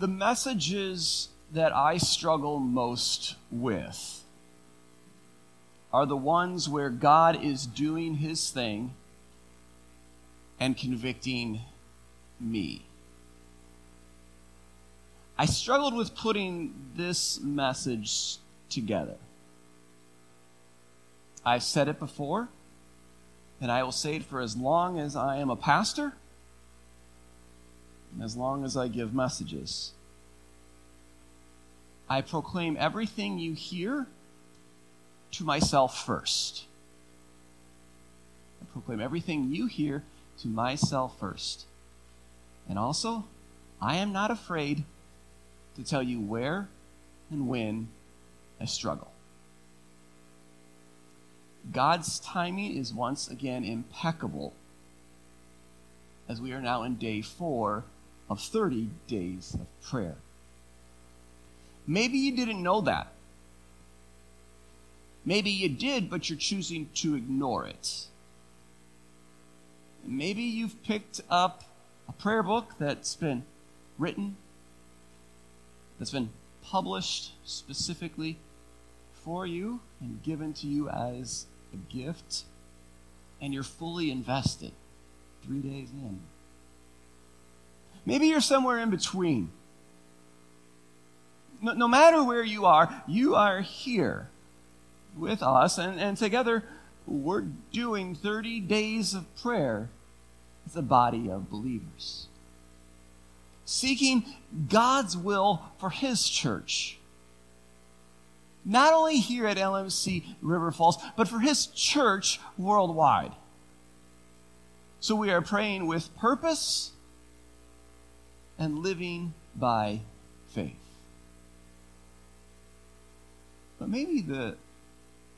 the messages that I struggle most with are the ones where God is doing his thing and convicting me. I struggled with putting this message together. I've said it before, and I will say it for as long as I am a pastor, as long as I give messages. I proclaim everything you hear to myself first. I proclaim everything you hear to myself first. And also, I am not afraid to tell you where and when I struggle. God's timing is once again impeccable as we are now in day four of 30 days of prayer. Maybe you didn't know that. Maybe you did, but you're choosing to ignore it. Maybe you've picked up a prayer book that's been written, that's been published specifically for you and given to you as a gift, and you're fully invested three days in. Maybe you're somewhere in between. No, no matter where you are, you are here with us, and, and together we're doing 30 days of prayer as a body of believers. Seeking God's will for His church. Not only here at LMC River Falls, but for His church worldwide. So we are praying with purpose and living by faith. But maybe the,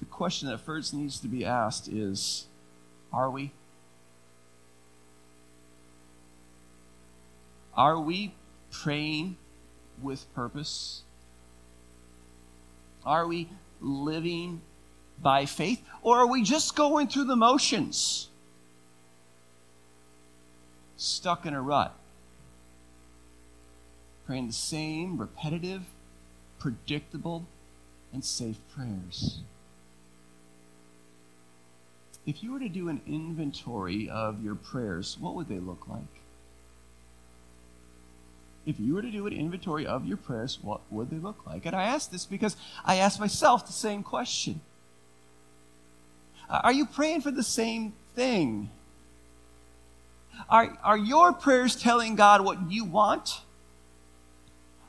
the question that first needs to be asked is are we? Are we praying with purpose? Are we living by faith? Or are we just going through the motions? Stuck in a rut. Praying the same repetitive, predictable, and safe prayers. If you were to do an inventory of your prayers, what would they look like? If you were to do an inventory of your prayers, what would they look like? And I ask this because I ask myself the same question. Are you praying for the same thing? Are, are your prayers telling God what you want?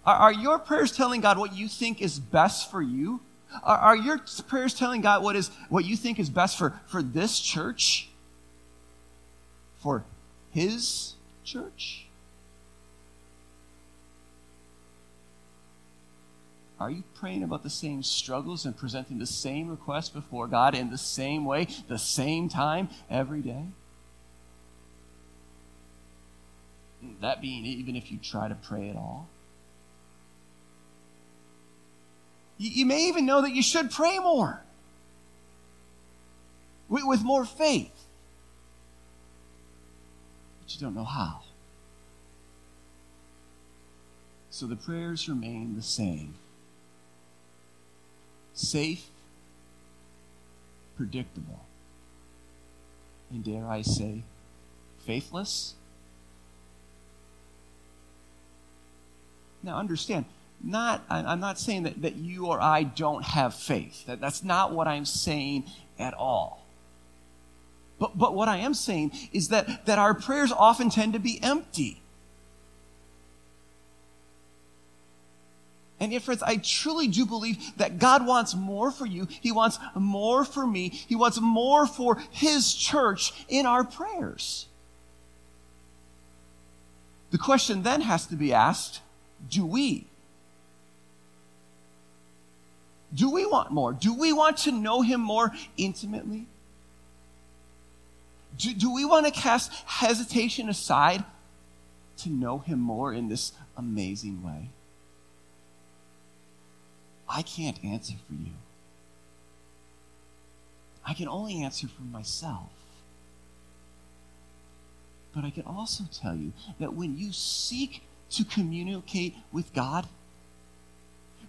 Are, are your prayers telling God what you think is best for you? Are, are your prayers telling God what is what you think is best for, for this church? For his church? Are you praying about the same struggles and presenting the same requests before God in the same way, the same time, every day? That being, even if you try to pray at all. You, may even know that you should pray more with more faith, but you don't know how. So the prayers remain the same safe, predictable, and dare I say, faithless. Now, understand, not i'm not saying that, that you or i don't have faith that, that's not what i'm saying at all but, but what i am saying is that, that our prayers often tend to be empty And yet, friends, I truly do believe that God wants more for you. He wants more for me. He wants more for His church in our prayers. The question then has to be asked do we? Do we want more? Do we want to know Him more intimately? Do, do we want to cast hesitation aside to know Him more in this amazing way? I can't answer for you. I can only answer for myself. But I can also tell you that when you seek to communicate with God,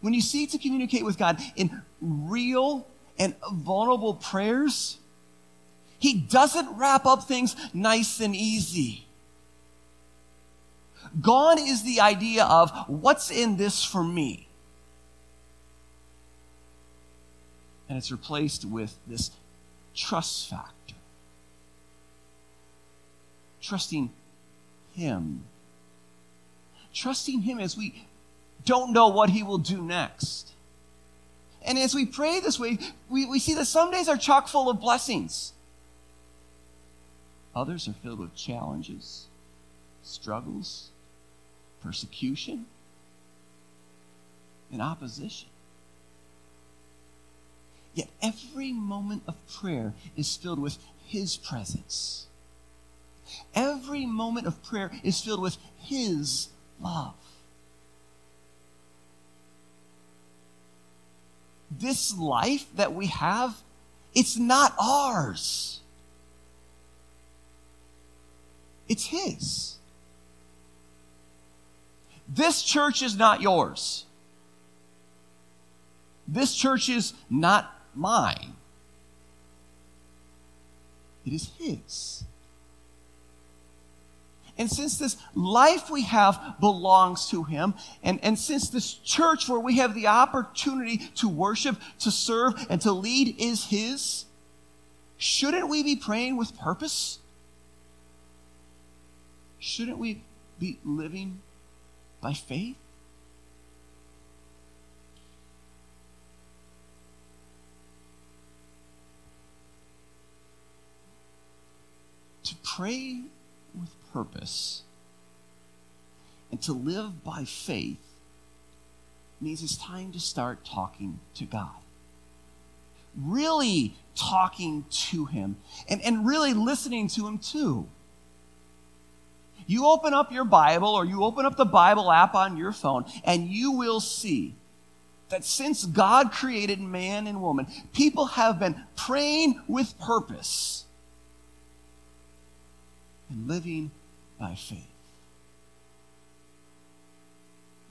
when you seek to communicate with God in real and vulnerable prayers, He doesn't wrap up things nice and easy. Gone is the idea of what's in this for me. And it's replaced with this trust factor. Trusting Him. Trusting Him as we don't know what He will do next. And as we pray this way, we, we see that some days are chock full of blessings. Others are filled with challenges, struggles, persecution, and opposition. Yet every moment of prayer is filled with His presence. Every moment of prayer is filled with His love. This life that we have, it's not ours. It's His. This church is not yours. This church is not mine. It is His. And since this life we have belongs to Him, and, and since this church where we have the opportunity to worship, to serve, and to lead is His, shouldn't we be praying with purpose? Shouldn't we be living by faith? To pray with purpose and to live by faith means it's time to start talking to God. Really talking to Him and, and really listening to Him too. You open up your Bible or you open up the Bible app on your phone, and you will see that since God created man and woman, people have been praying with purpose and living by faith.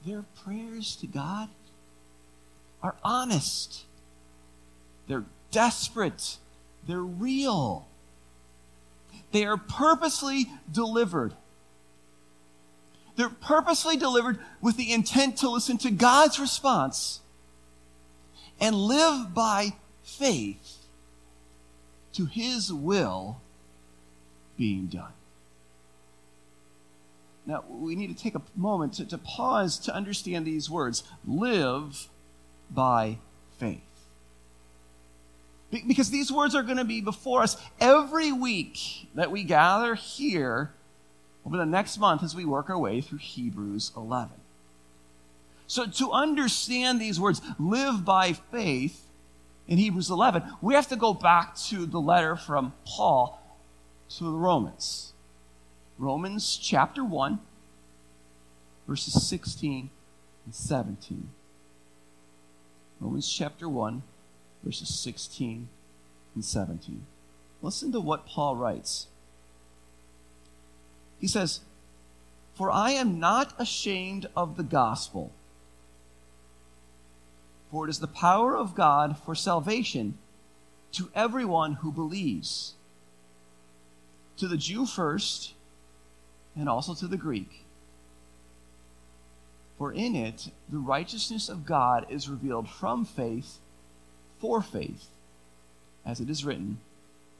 Their prayers to God are honest, they're desperate, they're real, they are purposely delivered they're purposely delivered with the intent to listen to God's response and live by faith to His will being done. Now, we need to take a moment to, to pause to understand these words live by faith. Because these words are going to be before us every week that we gather here over the next month as we work our way through Hebrews 11. So, to understand these words, live by faith, in Hebrews 11, we have to go back to the letter from Paul to the Romans. Romans chapter 1, verses 16 and 17. Romans chapter 1, verses 16 and 17. Listen to what Paul writes. He says, For I am not ashamed of the gospel, for it is the power of God for salvation to everyone who believes, to the Jew first, and also to the Greek. For in it the righteousness of God is revealed from faith for faith, as it is written,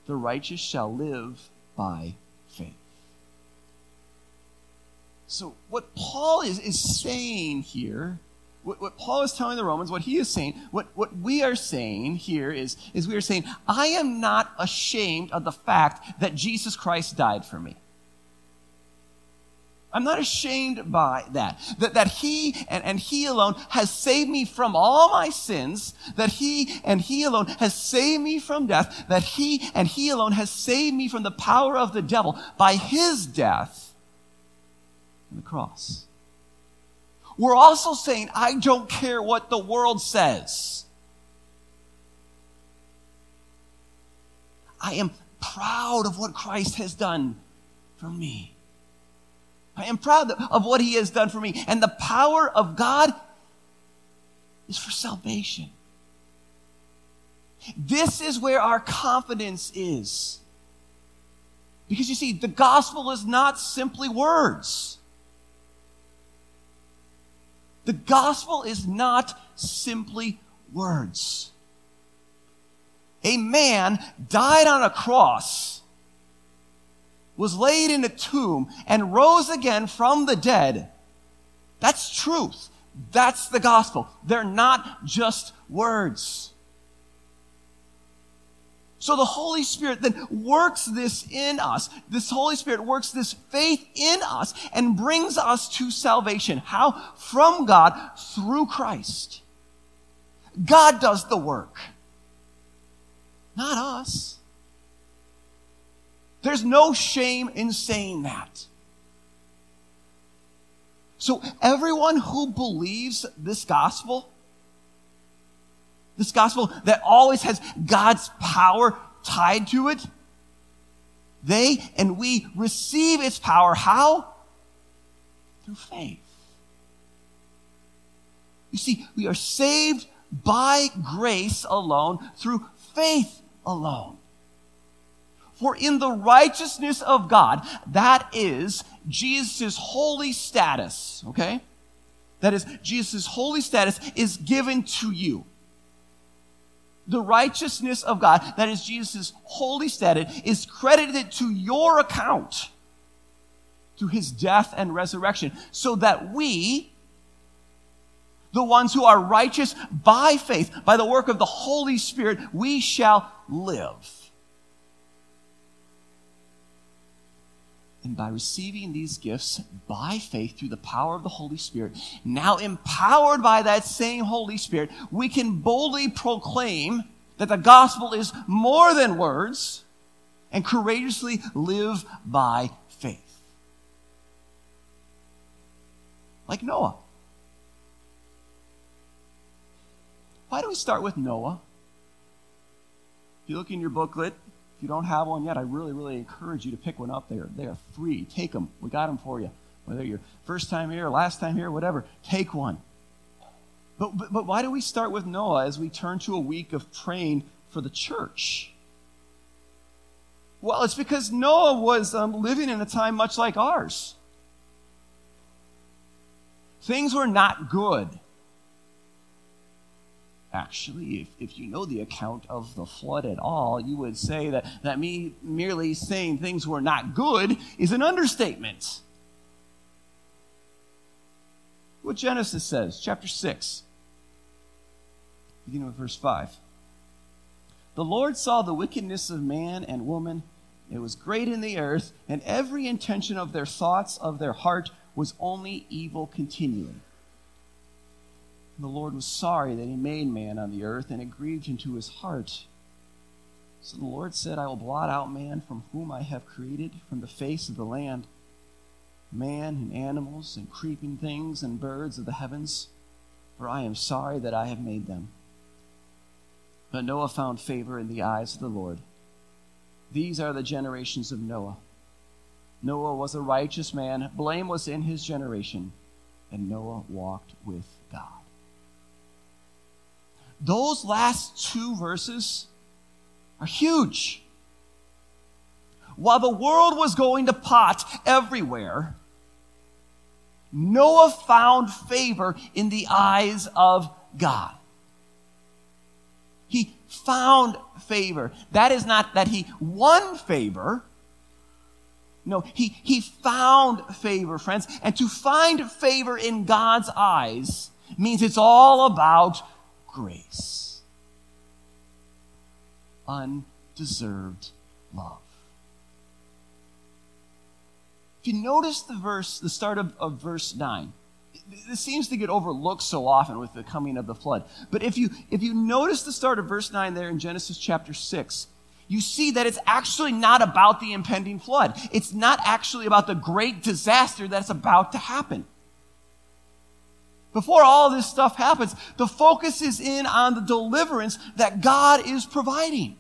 The righteous shall live by faith. So, what Paul is, is saying here, what, what Paul is telling the Romans, what he is saying, what, what we are saying here is, is we are saying, I am not ashamed of the fact that Jesus Christ died for me. I'm not ashamed by that. That, that He and, and He alone has saved me from all my sins. That He and He alone has saved me from death. That He and He alone has saved me from the power of the devil by His death on the cross. We're also saying, I don't care what the world says. I am proud of what Christ has done for me. I am proud of what he has done for me. And the power of God is for salvation. This is where our confidence is. Because you see, the gospel is not simply words. The gospel is not simply words. A man died on a cross, was laid in a tomb, and rose again from the dead. That's truth. That's the gospel. They're not just words. So the Holy Spirit then works this in us. This Holy Spirit works this faith in us and brings us to salvation. How? From God through Christ. God does the work, not us. There's no shame in saying that. So everyone who believes this gospel this gospel that always has God's power tied to it. They and we receive its power. How? Through faith. You see, we are saved by grace alone, through faith alone. For in the righteousness of God, that is Jesus' holy status, okay? That is, Jesus' holy status is given to you the righteousness of God, that is Jesus' holy status, is credited to your account through his death and resurrection, so that we, the ones who are righteous by faith, by the work of the Holy Spirit, we shall live. And by receiving these gifts by faith through the power of the Holy Spirit, now empowered by that same Holy Spirit, we can boldly proclaim that the gospel is more than words and courageously live by faith. Like Noah. Why do we start with Noah? If you look in your booklet, you don't have one yet, I really, really encourage you to pick one up. They are, they are free. Take them. We got them for you. Whether you're first time here, last time here, whatever, take one. But, but, but why do we start with Noah as we turn to a week of praying for the church? Well, it's because Noah was um, living in a time much like ours. Things were not good actually, if, if you know the account of the flood at all, you would say that, that me merely saying things were not good is an understatement. What Genesis says, chapter 6, beginning with verse 5. The Lord saw the wickedness of man and woman. It was great in the earth, and every intention of their thoughts of their heart was only evil continuing. The Lord was sorry that he made man on the earth, and it grieved him to his heart. So the Lord said, I will blot out man from whom I have created from the face of the land, man and animals and creeping things and birds of the heavens, for I am sorry that I have made them. But Noah found favor in the eyes of the Lord. These are the generations of Noah. Noah was a righteous man, blame was in his generation, and Noah walked with. Those last two verses are huge. While the world was going to pot everywhere, Noah found favor in the eyes of God. He found favor. That is not that he won favor. No, he, he found favor, friends. And to find favor in God's eyes means it's all about grace. Undeserved love. If you notice the verse, the start of, of verse 9, this seems to get overlooked so often with the coming of the flood. But if you if you notice the start of verse 9 there in Genesis chapter 6, you see that it's actually not about the impending flood. It's not actually about the great disaster that's about to happen. Before all this stuff happens, the focus is in on the deliverance that God is providing.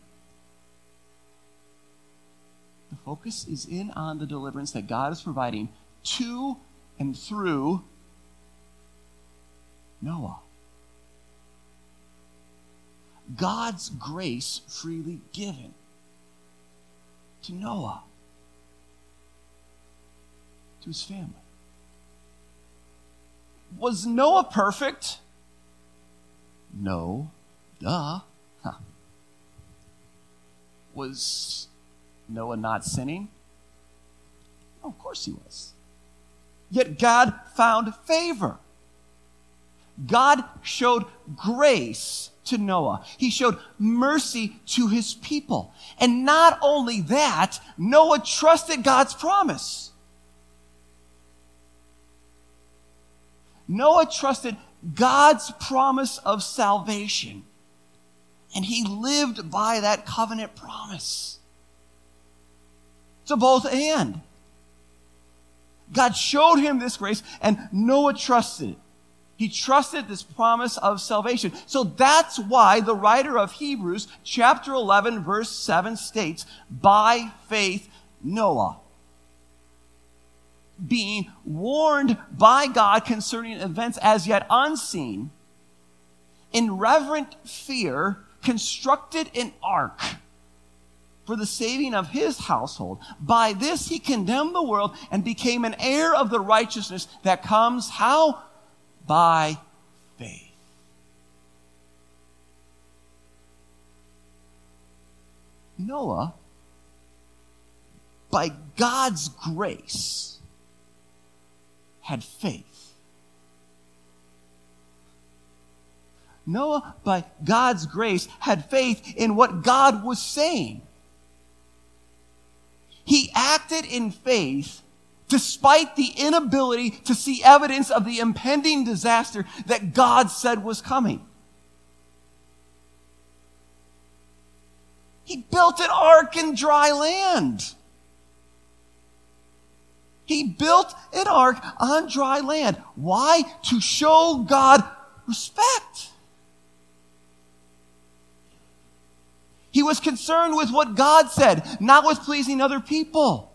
The focus is in on the deliverance that God is providing to and through Noah. God's grace freely given to Noah, to his family. Was Noah perfect? No. Duh. Huh. Was Noah not sinning? Oh, of course he was. Yet God found favor. God showed grace to Noah. He showed mercy to his people. And not only that, Noah trusted God's promise. Noah trusted God's promise of salvation. And he lived by that covenant promise. To both and. God showed him this grace, and Noah trusted it. He trusted this promise of salvation. So that's why the writer of Hebrews, chapter 11, verse 7 states, by faith, Noah, being warned by God concerning events as yet unseen, in reverent fear, constructed an ark for the saving of his household. By this he condemned the world and became an heir of the righteousness that comes how? By faith. Noah, by God's grace, had faith. Noah, by God's grace, had faith in what God was saying. He acted in faith despite the inability to see evidence of the impending disaster that God said was coming. He built an ark in dry land. He built an ark on dry land. Why? To show God respect. He was concerned with what God said, not with pleasing other people.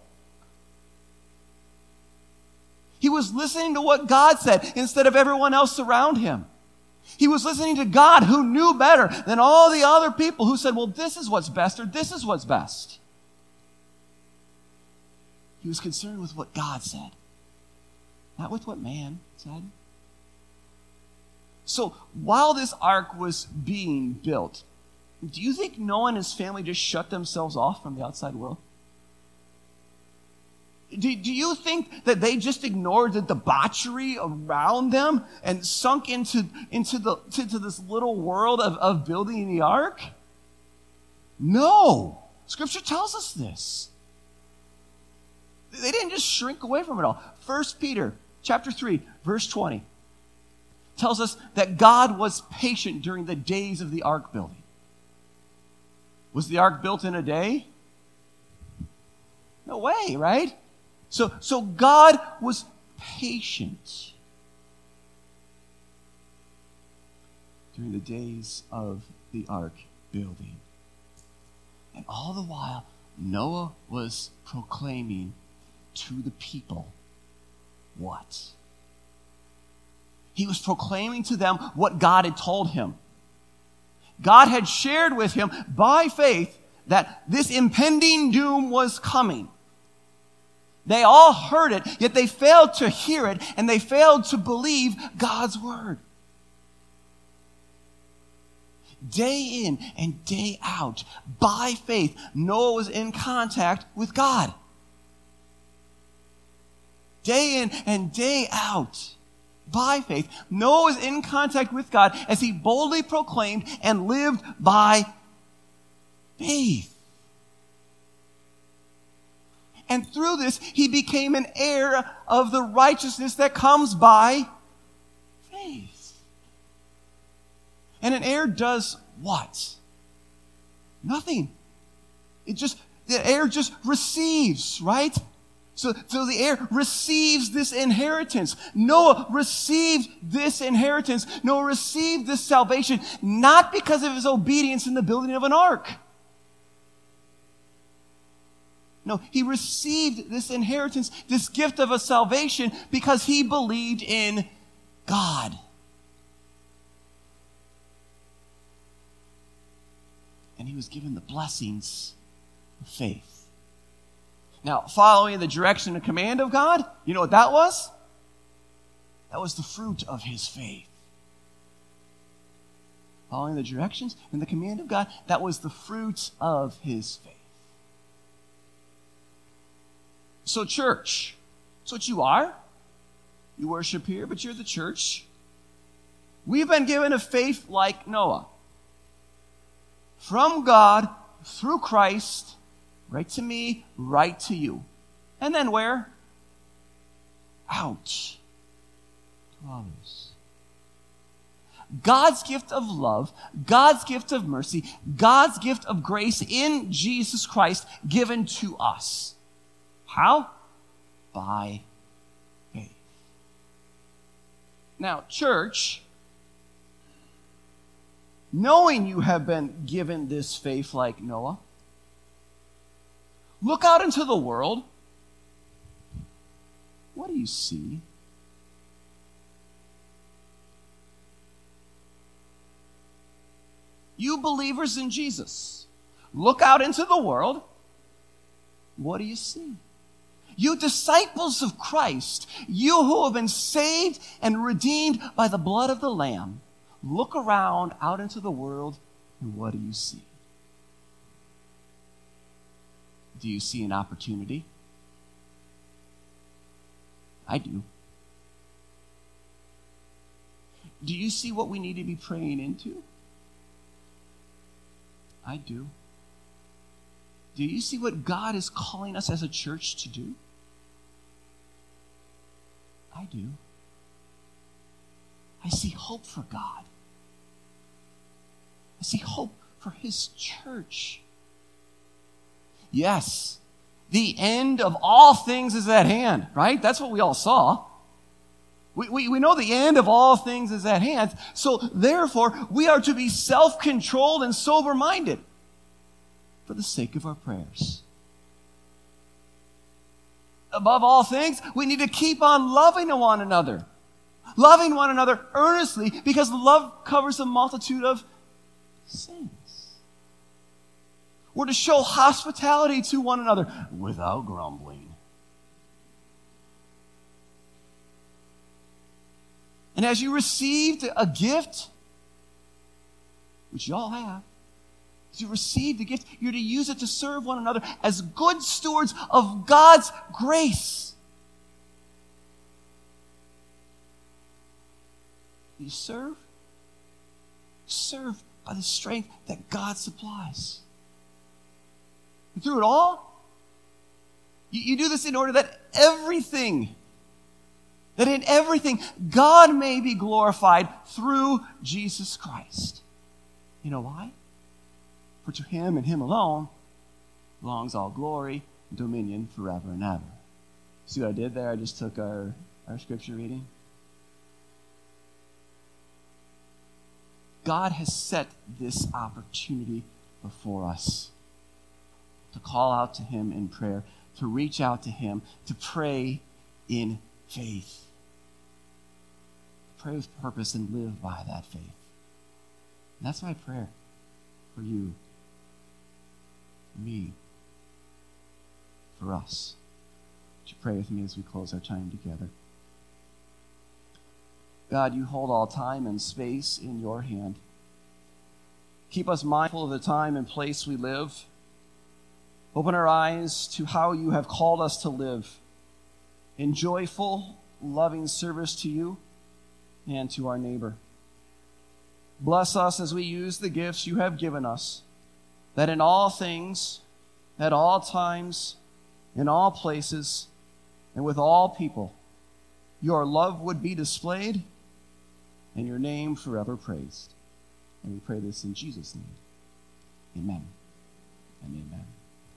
He was listening to what God said instead of everyone else around him. He was listening to God who knew better than all the other people who said, well, this is what's best or this is what's best. He was concerned with what God said, not with what man said. So while this ark was being built, do you think Noah and his family just shut themselves off from the outside world? Do, do you think that they just ignored the debauchery around them and sunk into, into, the, into this little world of, of building the ark? No. Scripture tells us this. They didn't just shrink away from it all. First Peter chapter 3, verse 20 tells us that God was patient during the days of the ark building. Was the ark built in a day? No way, right? So, so God was patient during the days of the ark building. And all the while, Noah was proclaiming to the people what? He was proclaiming to them what God had told him. God had shared with him by faith that this impending doom was coming. They all heard it, yet they failed to hear it and they failed to believe God's word. Day in and day out, by faith, Noah was in contact with God. Day in and day out by faith. Noah was in contact with God as he boldly proclaimed and lived by faith. And through this, he became an heir of the righteousness that comes by faith. And an heir does what? Nothing. It just, the heir just receives, right? So, so the heir receives this inheritance. Noah received this inheritance. Noah received this salvation not because of his obedience in the building of an ark. No, he received this inheritance, this gift of a salvation, because he believed in God. And he was given the blessings of faith. Now, following the direction and command of God, you know what that was? That was the fruit of his faith. Following the directions and the command of God, that was the fruit of his faith. So, church, that's what you are. You worship here, but you're the church. We've been given a faith like Noah. From God, through Christ, right to me, right to you. And then where? Out to others. God's gift of love, God's gift of mercy, God's gift of grace in Jesus Christ given to us. How? By faith. Now, church, knowing you have been given this faith like Noah, look out into the world. What do you see? You believers in Jesus, look out into the world. What do you see? You disciples of Christ, you who have been saved and redeemed by the blood of the Lamb, look around out into the world and what do you see? Do you see an opportunity? I do. Do you see what we need to be praying into? I do. Do you see what God is calling us as a church to do? I do. I see hope for God. I see hope for His church. Yes, the end of all things is at hand, right? That's what we all saw. We, we, we know the end of all things is at hand. So, therefore, we are to be self controlled and sober minded for the sake of our prayers above all things, we need to keep on loving one another. Loving one another earnestly because love covers a multitude of sins. We're to show hospitality to one another without grumbling. And as you received a gift, which you all have, as you receive the gift, you're to use it to serve one another as good stewards of God's grace. You serve? Serve by the strength that God supplies. And through it all, you, you do this in order that everything, that in everything, God may be glorified through Jesus Christ. You know why? For to him and him alone belongs all glory and dominion forever and ever. See what I did there? I just took our, our scripture reading. God has set this opportunity before us to call out to Him in prayer, to reach out to Him, to pray in faith. Pray with purpose and live by that faith. And that's my prayer for you me, for us. Would you pray with me as we close our time together? God, you hold all time and space in your hand. Keep us mindful of the time and place we live. Open our eyes to how you have called us to live in joyful, loving service to you and to our neighbor. Bless us as we use the gifts you have given us that in all things, at all times, in all places, and with all people, your love would be displayed and your name forever praised. And we pray this in Jesus' name. Amen and amen.